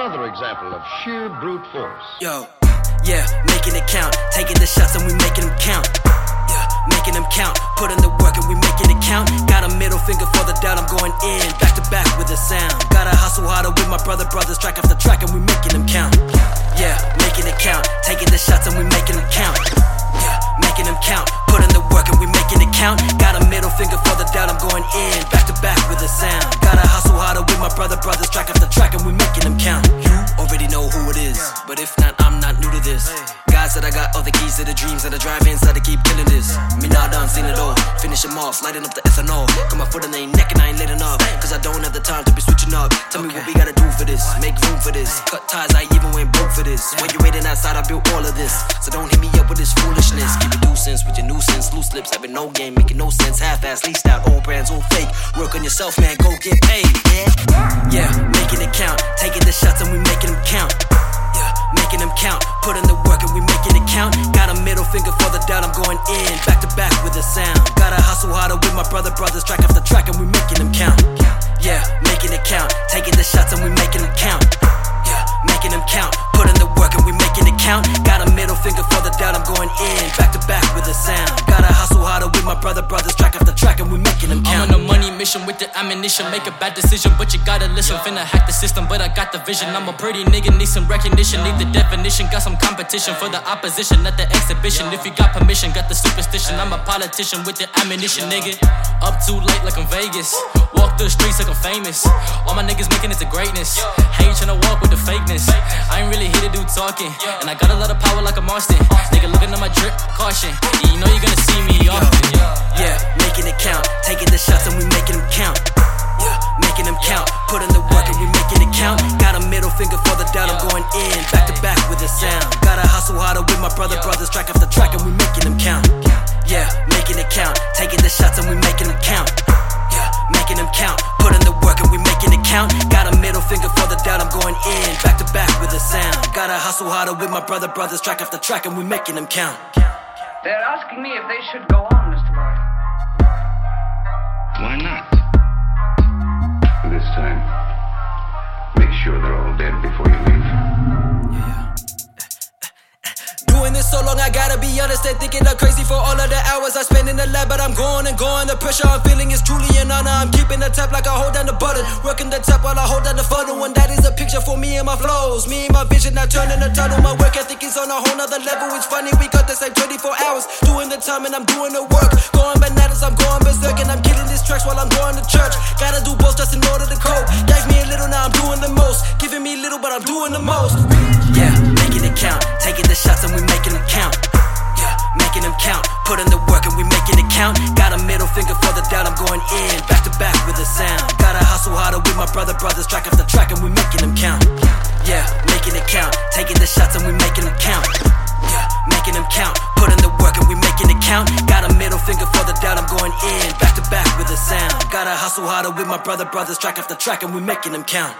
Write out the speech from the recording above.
example of sheer brute force. Yo, yeah, making it count. Taking the shots and we making them count. Yeah, making them count. Put in the work and we making it count. Got a middle finger for the doubt, I'm going in. Back to back with the sound. Gotta hustle harder with my brother, brothers, track after track, and we making them count. Yeah, making it count. Taking the shots and we making them count. Yeah, making them count. Put in the work and we making it count. Got a middle finger for the doubt, I'm going in. Dreams and the drive-ins that I keep killing this. Me now done seen it all. Finish them off, sliding up the ethanol. Got my foot in their neck and I ain't letting up. Cause I don't have the time to be switching up. Tell me what we gotta do for this. Make room for this. Cut ties, I even went broke for this. When you waiting outside, I built all of this. So don't hit me up with this foolishness. Keep it nuisance with your nuisance. Loose lips, having no game, making no sense. Half-ass, leased out, old brands, all fake. Work on yourself, man, go get paid. Back to back with the sound. Gotta hustle harder with my brother, brothers, track after track, and we making them count. Yeah, making it count. Taking the shots and we making them count. on a money mission with the ammunition. Make a bad decision, but you gotta listen. Finna hack the system, but I got the vision. I'm a pretty nigga, need some recognition. Need the definition, got some competition for the opposition at the exhibition. If you got permission, got the superstition. I'm a politician with the ammunition, nigga. Up too late like I'm Vegas. Walk the streets like I'm famous. All my niggas making it to greatness. Hate ain't tryna walk with the fakeness. I ain't really here to do talking. And I got a lot of power like a Marston. Nigga looking at my drip, caution. You know you're gonna see me often. Shots and we making them count. Yeah, making them count. Put in the work and we making it count. Got a middle finger for the doubt, I'm going in. Back to back with the sound. Gotta hustle harder with my brother, brothers, track after track, and we making them count. They're asking me if they should go on, Mr. Boy. Why not? Long, I gotta be honest and thinking I'm crazy for all of the hours I spend in the lab. But I'm going and going. The pressure I'm feeling is truly an honor. I'm keeping the tap like I hold down the button. Working the tap while I hold down the funnel. And that is a picture for me and my flows. Me and my vision, I turn in the tunnel. My work ethic is on a whole nother level. It's funny, we got the same 24 hours. Doing the time and I'm doing the work. Going bananas, I'm going berserk. And I'm killing these tracks while I'm going to church. Gotta do both just in order to cope. Gave me a little, now I'm doing the most. Giving me little, but I'm doing the most. Yeah, making it count. Brothers, track after track, and we making them count. Yeah, making it count. Taking the shots and we making them count. Yeah, making them count. Put in the work and we making it count. Got a middle finger for the doubt, I'm going in. Back to back with the sound. Gotta hustle harder with my brother, brothers, track after track, and we making them count.